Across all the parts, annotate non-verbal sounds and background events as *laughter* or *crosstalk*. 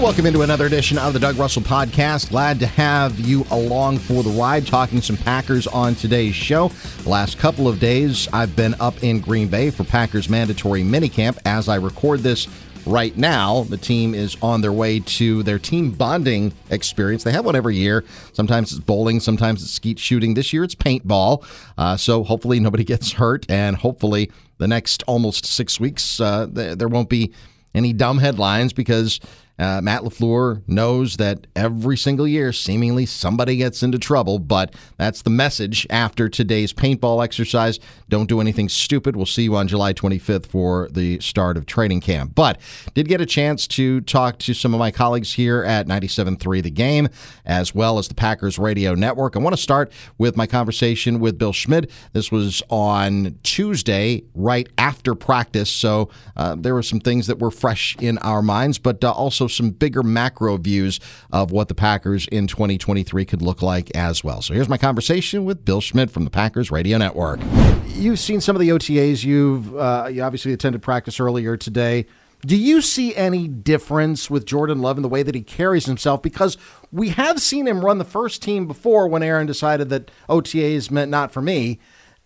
Welcome into another edition of the Doug Russell Podcast. Glad to have you along for the ride, talking some Packers on today's show. The last couple of days, I've been up in Green Bay for Packers mandatory minicamp. As I record this right now, the team is on their way to their team bonding experience. They have one every year. Sometimes it's bowling, sometimes it's skeet shooting. This year it's paintball. Uh, so hopefully nobody *laughs* gets hurt, and hopefully the next almost six weeks uh, th- there won't be any dumb headlines because uh, Matt LaFleur knows that every single year, seemingly somebody gets into trouble, but that's the message after today's paintball exercise. Don't do anything stupid. We'll see you on July 25th for the start of training camp. But did get a chance to talk to some of my colleagues here at 97.3 The Game, as well as the Packers Radio Network. I want to start with my conversation with Bill Schmid. This was on Tuesday, right after practice, so uh, there were some things that were fresh in our minds, but uh, also some bigger macro views of what the Packers in 2023 could look like as well. So here's my conversation with Bill Schmid from the Packers Radio Network. You've seen some of the OTAs. You've uh, you obviously attended practice earlier today. Do you see any difference with Jordan Love in the way that he carries himself? Because we have seen him run the first team before when Aaron decided that OTAs meant not for me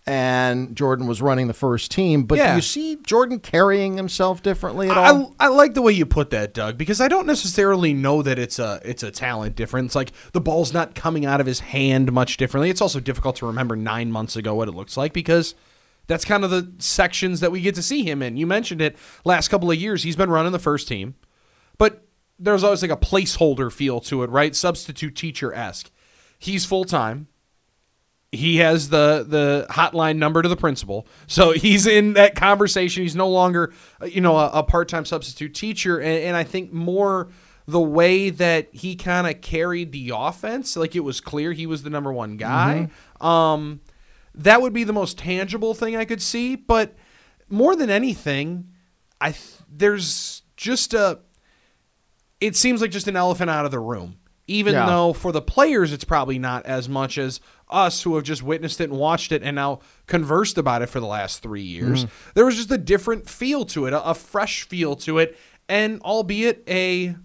and Jordan was running the first team. But Yeah. do you see Jordan carrying himself differently at all? I, I like the way you put that, Doug, because I don't necessarily know that it's a it's a talent difference. Like the ball's not coming out of his hand much differently. It's also difficult to remember nine months ago what it looks like because that's kind of the sections that we get to see him in. You mentioned it last couple of years. He's been running the first team, but there's always like a placeholder feel to it, right? Substitute teacher esque. He's full time. He has the the hotline number to the principal, so *laughs* he's in that conversation. He's no longer, uh, you know, a, a part time substitute teacher, and, and I think more the way that he kind of carried the offense, like it was clear he was the number one guy. Um, that would be the most tangible thing I could see. But more than anything, I th- there's just a. It seems like just an elephant out of the room. Even Yeah. though for the players it's probably not as much as us who have just witnessed it and watched it and now conversed about it for the last three years. There was just a different feel to it, a, a fresh feel to it, and albeit a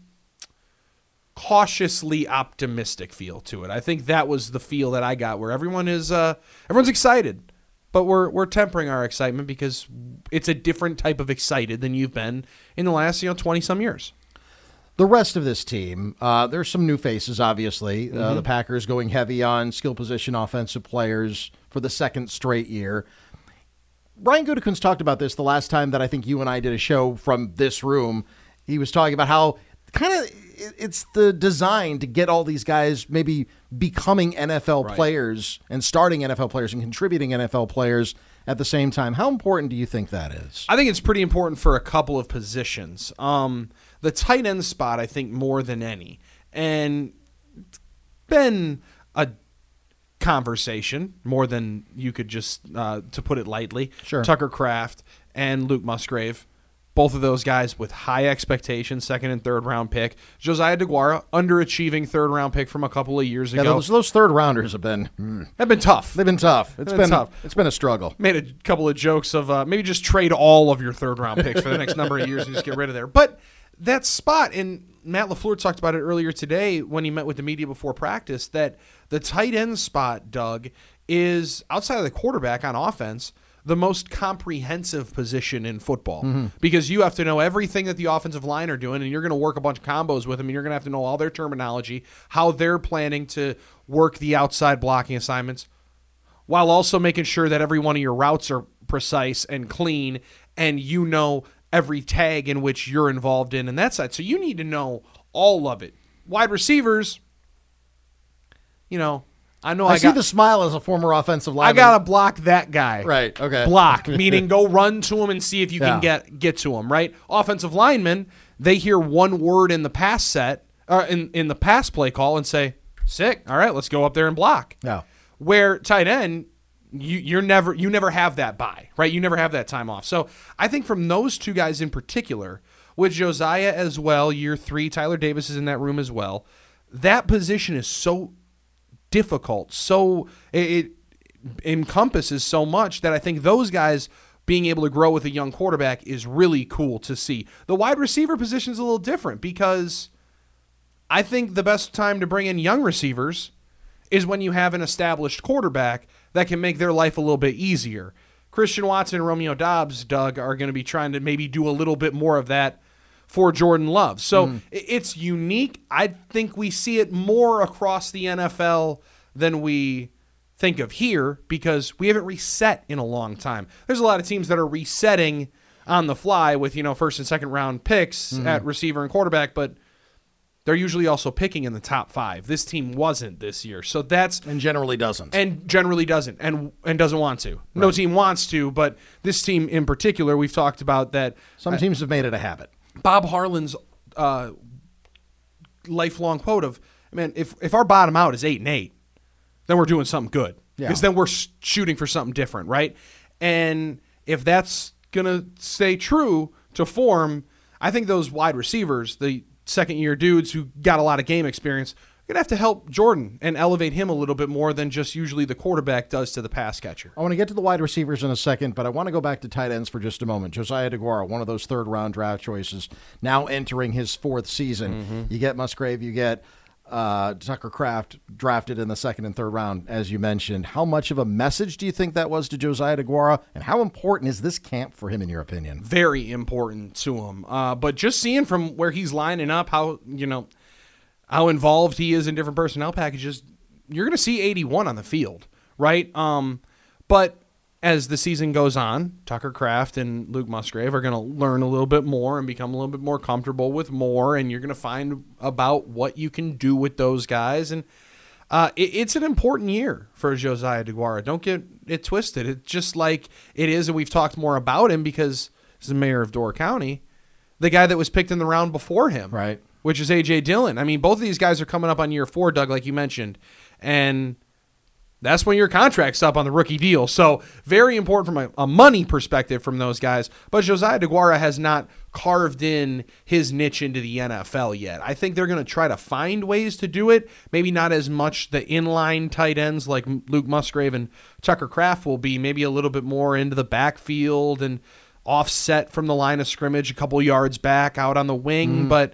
cautiously optimistic feel to it. I think that was the feel that I got where everyone is uh everyone's excited. But we're we're tempering our excitement because it's a different type of excited than you've been in the last, you know, 20 some years. The rest of this team, uh, there's some new faces, obviously. Uh, the Packers going heavy on skill position offensive players for the second straight year. Brian Gutekunst talked about this the last time that I think you and I did a show from this room. He was talking about how kind of it's the design to get all these guys maybe becoming NFL players and starting NFL players and contributing NFL players at the same time. How important do you think that is? I think it's pretty important for a couple of positions. Um, the tight end spot, I think, more than any, and it's been a conversation more than you could just, uh, to put it lightly. Sure. Tucker Kraft and Luke Musgrave, both of those guys with high expectations, second and third round pick. Josiah DeGuara, underachieving third round pick from a couple of years Yeah, ago, those, those third rounders have been hmm, have been tough. they've been tough. It's been been tough. It's been a struggle. made a couple of jokes of uh, maybe just trade all of your third round picks for the next number of years and just get rid of there. But that spot, and Matt LaFleur talked about it earlier today when he met with the media before practice, that the tight end spot, Doug, is outside of the quarterback on offense. The most comprehensive position in football mm-hmm. because you have to know everything that the offensive line are doing, and you're going to work a bunch of combos with them, and you're going to have to know all their terminology, how they're planning to work the outside blocking assignments while also making sure that every one of your routes are precise and clean and you know every tag in which you're involved in and that side. So you need to know all of it. Wide receivers, you know, I know I, I, see got the smile as a former offensive lineman. I got to block that guy. Right, okay. Block, *laughs* meaning go run to him and see if you Yeah. can get get to him, right? Offensive linemen, they hear one word in the pass set or in in the pass play call and say, "Sick. All right, let's go up there and block." Yeah. Where tight end, you you're never you never have that buy, right? You never have that time off. So I think from those two guys in particular, with Josiah as well, year three, Tyler Davis is in that room as well. That position is so difficult, so it, it encompasses so much that I think those guys being able to grow with a young quarterback is really cool to see. The wide receiver position is a little different because I think the best time to bring in young receivers is when you have an established quarterback that can make their life a little bit easier. Christian Watson and Romeo Doubs, Doug, are going to be trying to maybe do a little bit more of that for Jordan Love. So mm. it's unique. I think we see it more across the NFL than we think of here because we haven't reset in a long time. There's a lot of teams that are resetting on the fly with, you know, first and second round picks mm. at receiver and quarterback, but – they're usually also picking in the top five. This team wasn't this year, so that's and generally doesn't, and generally doesn't, and and doesn't want to. Right. No team wants to, but this team in particular, we've talked about that. Some uh, teams have made it a habit. Bob Harlan's uh, lifelong quote of, "Man, if if our bottom out is eight and eight, then we're doing something good because yeah. then we're shooting for something different, right?" And if that's gonna stay true to form, I think those wide receivers, the second year dudes who got a lot of game experience are going to have to help Jordan and elevate him a little bit more than just usually the quarterback does to the pass catcher. I want to get to the wide receivers in a second, but I want to go back to tight ends for just a moment. Josiah DeGuara, one of those third round draft choices, now entering his fourth season. Mm-hmm. You get Musgrave, you get uh, Tucker Kraft drafted in the second and third round, as you mentioned. How much of a message do you think that was to Josiah DeGuara, and how important is this camp for him, in your opinion? Very important to him. Uh, but just seeing from where he's lining up, how you know how involved he is in different personnel packages, you're going to see 81 on the field, right? Um, but as the season goes on, Tucker Kraft and Luke Musgrave are going to learn a little bit more and become a little bit more comfortable with more, and you're going to find about what you can do with those guys. And uh, it, it's an important year for Josiah DeGuara. Don't get it twisted. It's just like it is, and we've talked more about him because he's the mayor of Door County, the guy that was picked in the round before him, right? Which is AJ Dillon. I mean, both of these guys are coming up on year four, Doug, like you mentioned, and that's when your contract's up on the rookie deal. So very important from a, a, money perspective from those guys. But Josiah DeGuara has not carved in his niche into the NFL yet. I think they're going to try to find ways to do it. Maybe not as much the inline tight ends like Luke Musgrave and Tucker Kraft will be. Maybe a little bit more into the backfield and offset from the line of scrimmage, a couple yards back out on the wing. Mm. But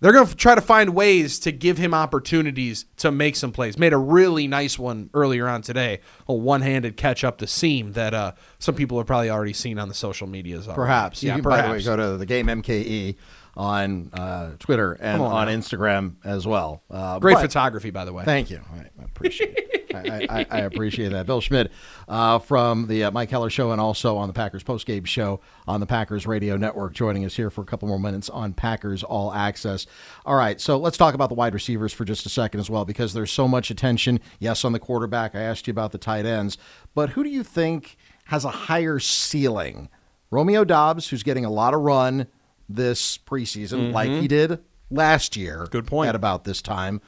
they're going to try to find ways to give him opportunities to make some plays. Made a really nice one earlier on today, a one-handed catch up the seam that uh, some people have probably already seen on the social medias. Already. Perhaps, yeah. Can, perhaps. By the way, go to the game MKE on uh, Twitter and on, on Instagram as well. Uh, Great photography, by the way. Thank you. I appreciate it. *laughs* I, I, I, appreciate that. Bill Schmid uh, from the uh, Mike Heller Show and also on the Packers postgame show on the Packers Radio Network joining us here for a couple more minutes on Packers All Access. All right, so let's talk about the wide receivers for just a second as well because there's so much attention. Yes, on the quarterback. I asked you about the tight ends. But who do you think has a higher ceiling? Romeo Doubs, who's getting a lot of run this preseason, mm-hmm. like he did last year. Good point. At about this time.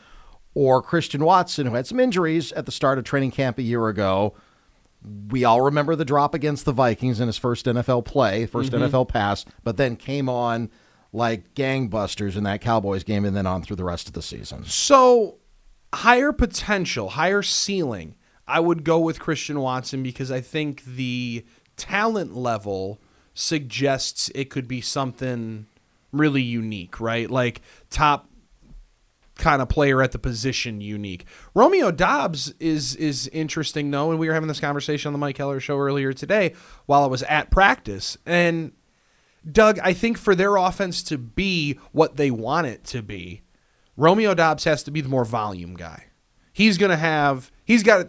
Or Christian Watson, who had some injuries at the start of training camp a year ago. We all remember the drop against the Vikings in his first NFL play, 1st mm-hmm. NFL pass, but then came on like gangbusters in that Cowboys game and then on through the rest of the season. So, higher potential, higher ceiling. I would go with Christian Watson because I think the talent level suggests it could be something really unique, right? Like top kind of player at the position unique. Romeo Doubs is is interesting though, and we were having this conversation on the Mike Heller show earlier today while I was at practice. And Doug, I think for their offense to be what they want it to be, Romeo Doubs has to be the more volume guy. He's going to have he's got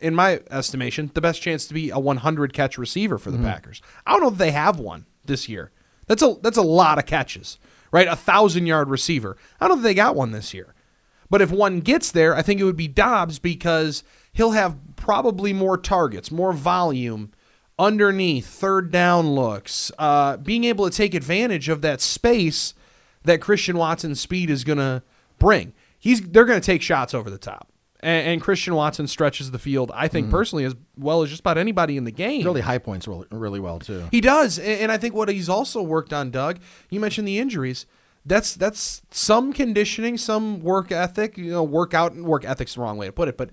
in my estimation, the best chance to be a 100 catch receiver for the mm-hmm. Packers. I don't know if they have one this year. That's a that's a lot of catches, right? A thousand yard receiver. I don't think they got one this year. But if one gets there, I think it would be Doubs because he'll have probably more targets, more volume underneath, third down looks, uh, being able to take advantage of that space that Christian Watson's speed is going to bring. He's they're going to take shots over the top and, and, Christian Watson stretches the field. I think mm-hmm. personally as well as just about anybody in the game. Really high points really, really well too. He does, and, and I think what he's also worked on, Doug. You mentioned the injuries. That's that's some conditioning, some work ethic. You know, workout and work ethic's the wrong way to put it, but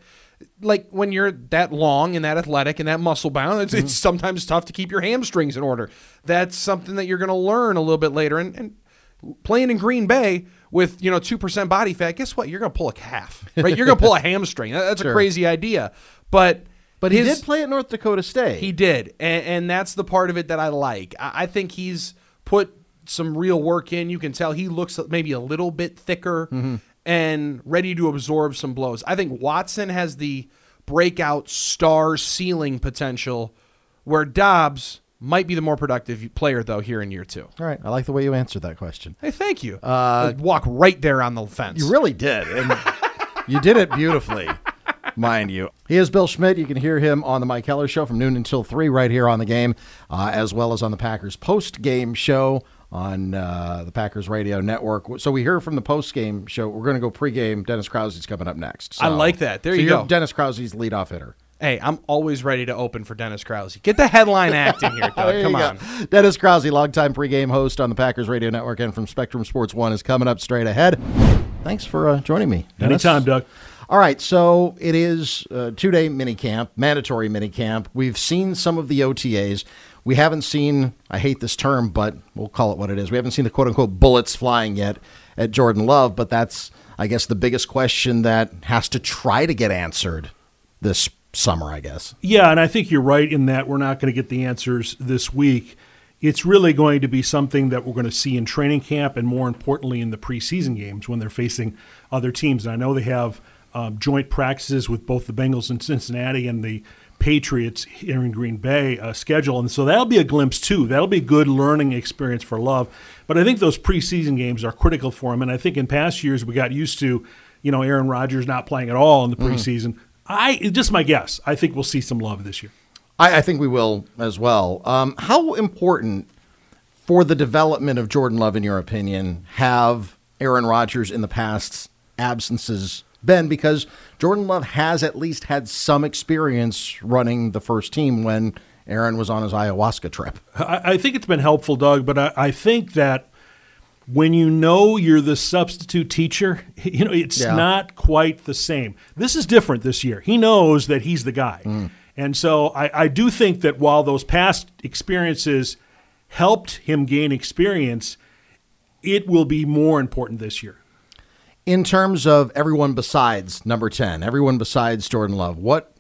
like when you're that long and that athletic and that muscle bound, it's, mm-hmm. it's sometimes tough to keep your hamstrings in order. That's something that you're going to learn a little bit later. And, and playing in Green Bay, with you know two percent body fat, guess what? You're gonna pull a calf, right? You're gonna pull a *laughs* hamstring. That's Sure. a crazy idea, but But he did play at North Dakota State. He did, and, and that's the part of it that I like. I, I think he's put some real work in. You can tell he looks maybe a little bit thicker mm-hmm. and ready to absorb some blows. I think Watson has the breakout star ceiling potential, where Doubs might be the more productive player though here in year two. All right, I like the way you answered that question. Hey, thank you. Uh, walk right there on the fence. You really did, and you did it beautifully, mind you. He is Bill Schmid. You can hear him on the Mike Heller Show from noon until three, right here on the game, uh, as well as on the Packers post game show on uh, the Packers Radio Network. So we hear from the post game show. We're going to go pregame. Dennis Krause's coming up next. So, I like that. There so you you're go. Dennis Krause's leadoff hitter. Hey, I'm always ready to open for Dennis Krause. Get the headline act in here, *laughs* Doug. There you Come go. on. Dennis Krause, longtime pregame host on the Packers Radio Network and from Spectrum Sports One, is coming up straight ahead. Thanks for uh, joining me. Dennis. Anytime, Doug. All right, so it is a two day mini camp, mandatory mini camp. We've seen some of the OTAs. We haven't seen, I hate this term, but we'll call it what it is. We haven't seen the quote unquote bullets flying yet at Jordan Love, but that's, I guess, the biggest question that has to try to get answered this summer, I guess. Yeah, and I think you're right in that we're not going to get the answers this week. It's really going to be something that we're going to see in training camp and more importantly in the preseason games when they're facing other teams. And I know they have um, joint practices with both the Bengals in Cincinnati and the Patriots here in Green Bay uh, schedule. And so that'll be a glimpse too. That'll be a good learning experience for Love. But I think those preseason games are critical for him. And I think in past years we got used to, you know, Aaron Rodgers not playing at all in the preseason. I just my guess. I think we'll see some love this year. I, I think we will as well. Um, how important for the development of Jordan Love, in your opinion, have Aaron Rodgers in the past absences been? Because Jordan Love has at least had some experience running the first team when Aaron was on his ayahuasca trip. I, I think it's been helpful, Doug, but I, I think that when you know you're the substitute teacher, *laughs* you know, it's Yeah. not quite the same. This is different this year. He knows that he's the guy. Mm. And so I, I do think that while those past experiences helped him gain experience, it will be more important this year. In terms of everyone besides number 10, everyone besides Jordan Love, what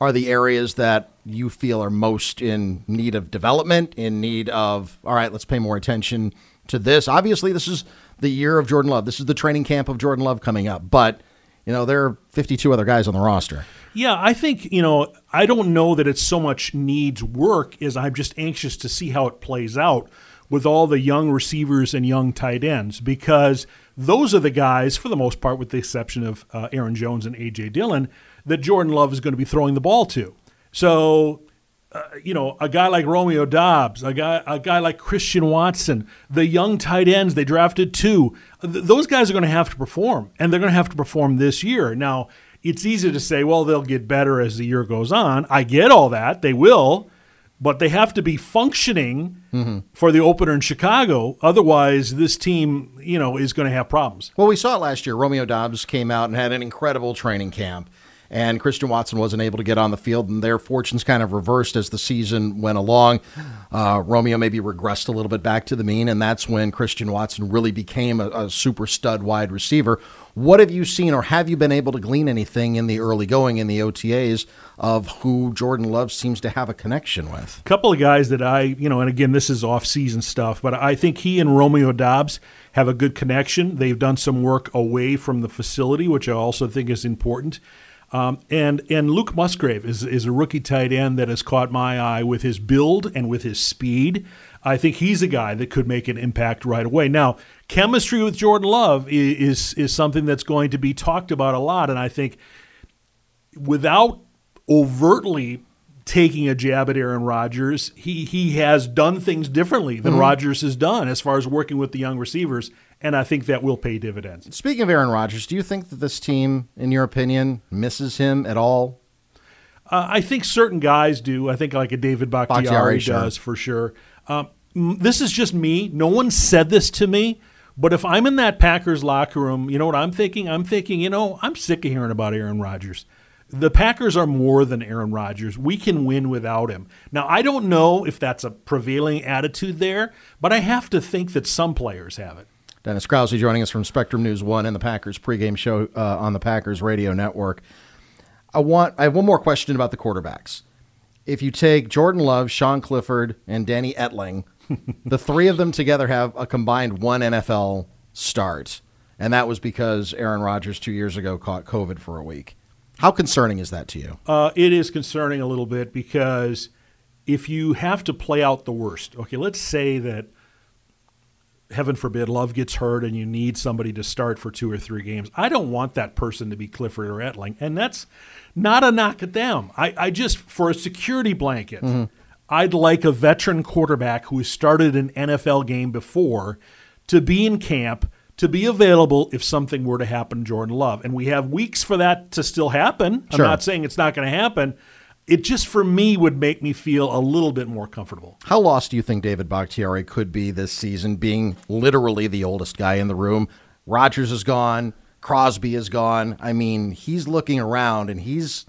are the areas that you feel are most in need of development, in need of, all right, let's pay more attention to this? Obviously, this is the year of Jordan Love. This is the training camp of Jordan Love coming up. But, you know, there are 52 other guys on the roster. Yeah, I think, you know, I don't know that it's so much needs work as I'm just anxious to see how it plays out with all the young receivers and young tight ends because those are the guys, for the most part, with the exception of uh, Aaron Jones and A.J. Dillon, that Jordan Love is going to be throwing the ball to. So, uh, you know, a guy like Romeo Doubs, a guy, a guy like Christian Watson, the young tight ends they drafted too. Th- those guys are going to have to perform, and they're going to have to perform this year. Now, it's easy to say, well, they'll get better as the year goes on. I get all that; they will, but they have to be functioning for the opener in Chicago. Otherwise, this team, you know, is going to have problems. Well, we saw it last year. Romeo Dobbs came out and had an incredible training camp, and Christian Watson wasn't able to get on the field, and their fortunes kind of reversed as the season went along. Uh, Romeo maybe regressed a little bit back to the mean, and that's when Christian Watson really became a, a super stud wide receiver. What have you seen, or have you been able to glean anything in the early going in the OTAs of who Jordan Love seems to have a connection with? A couple of guys that I, you know, and again, this is off-season stuff, but I think he and Romeo Doubs have a good connection. They've done some work away from the facility, which I also think is important. Um, and and Luke Musgrave is is a rookie tight end that has caught my eye with his build and with his speed. I think he's a guy that could make an impact right away. Now, chemistry with Jordan Love i- is is something that's going to be talked about a lot, and I think without overtly taking a jab at Aaron Rodgers, he he has done things differently than Rodgers has done as far as working with the young receivers, and I think that will pay dividends. Speaking of Aaron Rodgers, do you think that this team, in your opinion, misses him at all? Uh, I think certain guys do. I think like a David Bakhtiari, Bakhtiari, sure. does for sure. Um, this is just me. No one said this to me. But if I'm in that Packers locker room, you know what I'm thinking? I'm thinking, you know, I'm sick of hearing about Aaron Rodgers. The Packers are more than Aaron Rodgers. We can win without him. Now, I don't know if that's a prevailing attitude there, but I have to think that some players have it. Dennis Krause joining us from Spectrum News One and the Packers pregame show uh, on the Packers Radio Network. I want I have one more question about the quarterbacks. If you take Jordan Love, Sean Clifford, and Danny Etling, *laughs* the three of them together have a combined one NFL start, and that was because Aaron Rodgers two years ago caught COVID for a week. How concerning is that to you? Uh, it is concerning a little bit because if you have to play out the worst, okay, let's say that heaven forbid Love gets hurt and you need somebody to start for two or three games. I don't want that person to be Clifford or Etling, and that's not a knock at them. I, I just for a security blanket. Mm-hmm. I'd like a veteran quarterback who has started an NFL game before to be in camp to be available if something were to happen Jordan Love. And we have weeks for that to still happen. Sure. I'm not saying it's not going to happen. It just for me would make me feel a little bit more comfortable. How lost do you think David Bakhtiari could be this season, being literally the oldest guy in the room? Rodgers is gone, Crosby is gone. I mean, he's looking around and he's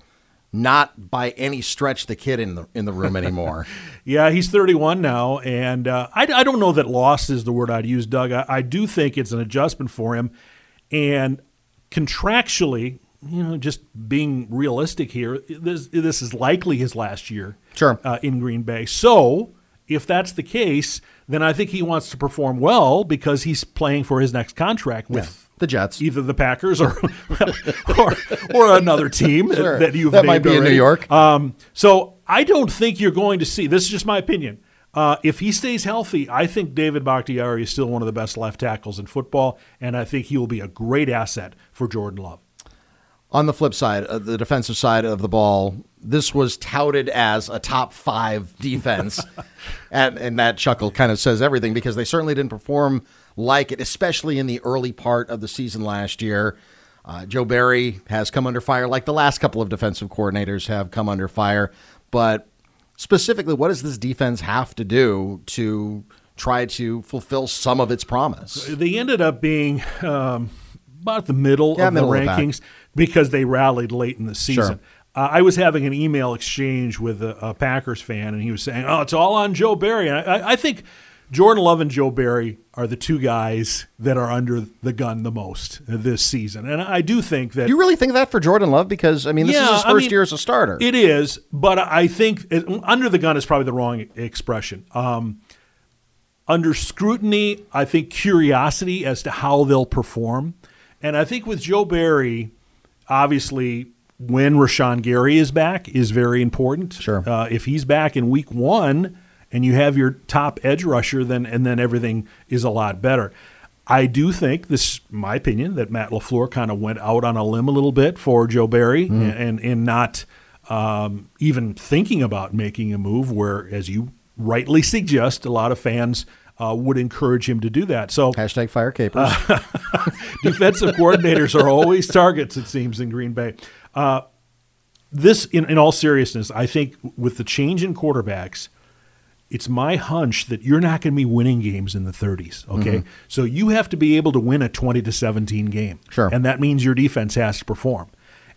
not by any stretch the kid in the in the room anymore. *laughs* yeah, he's 31 now, and uh, I, I don't know that lost is the word I'd use, Doug. I, I do think it's an adjustment for him, and contractually, you know, just being realistic here, this, this is likely his last year. Sure. Uh, in Green Bay, so if that's the case, then I think he wants to perform well because he's playing for his next contract with. Yeah the Jets, either the Packers or *laughs* or, or another team sure. that you've that might be already. in New York. Um, so I don't think you're going to see. This is just my opinion. Uh, if he stays healthy, I think David Bakhtiari is still one of the best left tackles in football, and I think he will be a great asset for Jordan Love. On the flip side, uh, the defensive side of the ball, this was touted as a top five defense, *laughs* and, and that chuckle kind of says everything because they certainly didn't perform like it, especially in the early part of the season last year. Uh, Joe Barry has come under fire, like the last couple of defensive coordinators have come under fire. But specifically, what does this defense have to do to try to fulfill some of its promise? They ended up being um, about the middle yeah, of middle the rankings of because they rallied late in the season. Sure. Uh, I was having an email exchange with a, a, Packers fan, and he was saying, "Oh, it's all on Joe Barry." And I, I think Jordan Love and Joe Barry are the two guys that are under the gun the most this season. And I do think that. You really think that for Jordan Love? Because, I mean, this yeah, is his first I mean, year as a starter. It is, but I think it, under the gun is probably the wrong expression. Um, under scrutiny, I think curiosity as to how they'll perform. And I think with Joe Barry, obviously, when Rashan Gary is back is very important. Sure. Uh, if he's back in week one and you have your top edge rusher, then and then everything is a lot better. I do think this, is my opinion, that Matt Lafleur kind of went out on a limb a little bit for Joe Barry and, and and not um, even thinking about making a move. Where, as you rightly suggest, a lot of fans uh, would encourage him to do that. So Hashtag fire capers. *laughs* defensive coordinators are always targets, it seems, in Green Bay. Uh, this, in, in all seriousness, I think with the change in quarterbacks, it's my hunch that you're not going to be winning games in the 30s. Okay, Mm-hmm. so you have to be able to win a 20 to 17 game. Sure. and that means your defense has to perform,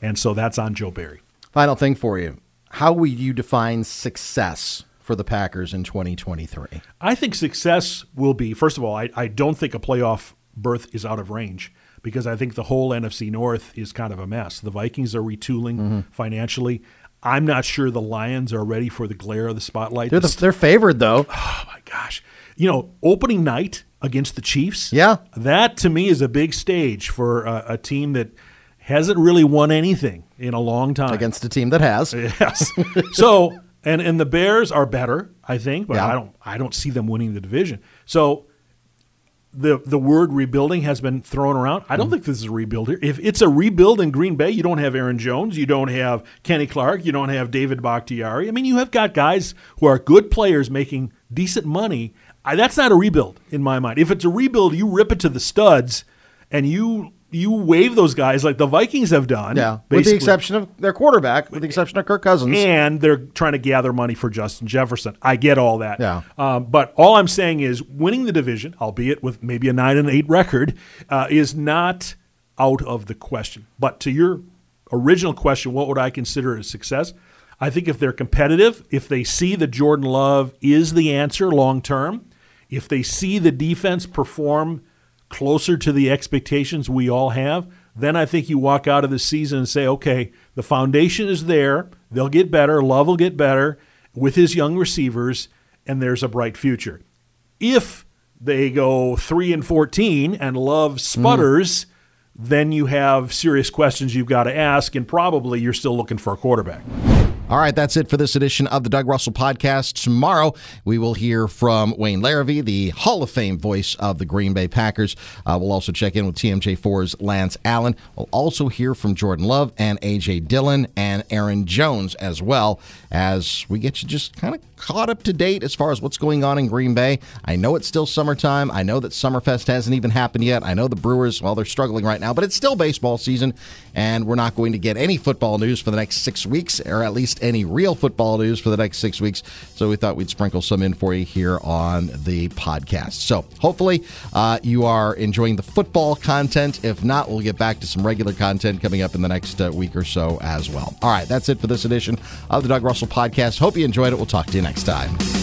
and so that's on Joe Barry. Final thing for you. How will you define success for the Packers in 2023? I think success will be first of all. I, I don't think a playoff berth is out of range because I think the whole NFC North is kind of a mess. The Vikings are retooling Mm-hmm. financially. I'm not sure the Lions are ready for the glare of the spotlight. They're, the, they're favored, though. *sighs* oh my gosh. You know, opening night against the Chiefs. Yeah. That to me is a big stage for a, a team that hasn't really won anything in a long time. Against a team that has. *laughs* Yes. *laughs* so and and the Bears are better, I think, but Yeah. I don't I don't see them winning the division. So the the word rebuilding has been thrown around. I don't mm-hmm. think this is a rebuild here. If it's a rebuild in Green Bay, you don't have Aaron Jones, you don't have Kenny Clark, you don't have David Bakhtiari. I mean, you have got guys who are good players making decent money. I, that's not a rebuild in my mind. If it's a rebuild, you rip it to the studs and you you wave those guys like the Vikings have done. Yeah. With the exception of their quarterback, with the exception of Kirk Cousins. and they're trying to gather money for Justin Jefferson. I get all that. Yeah. Um, but all I'm saying is winning the division, albeit with maybe a nine and eight record, uh, is not out of the question. But to your original question, what would I consider a success? I think if they're competitive, if they see that Jordan Love is the answer long term, if they see the defense perform closer to the expectations we all have, then I think you walk out of the season and say, okay, the foundation is there. They'll get better. Love will get better with his young receivers, and there's a bright future. If they go 3 and 14 and Love sputters, mm. then you have serious questions you've got to ask, and probably you're still looking for a quarterback. All right, that's it for this edition of the Doug Russell Podcast. Tomorrow, we will hear from Wayne Larrivee, the Hall of Fame voice of the Green Bay Packers. Uh, we'll also check in with TMJ4's Lance Allen. We'll also hear from Jordan Love and A.J. Dillon and Aaron Jones as well as we get you just kind of caught up to date as far as what's going on in Green Bay. I know it's still summertime. I know that Summerfest hasn't even happened yet. I know the Brewers, well, they're struggling right now, but it's still baseball season, and we're not going to get any football news for the next six weeks, or at least any real football news for the next six weeks. So we thought we'd sprinkle some in for you here on the podcast. So hopefully uh, you are enjoying the football content. If not, we'll get back to some regular content coming up in the next uh, week or so as well. All right, that's it for this edition of the Doug Russell Podcast. Hope you enjoyed it. We'll talk to you next time.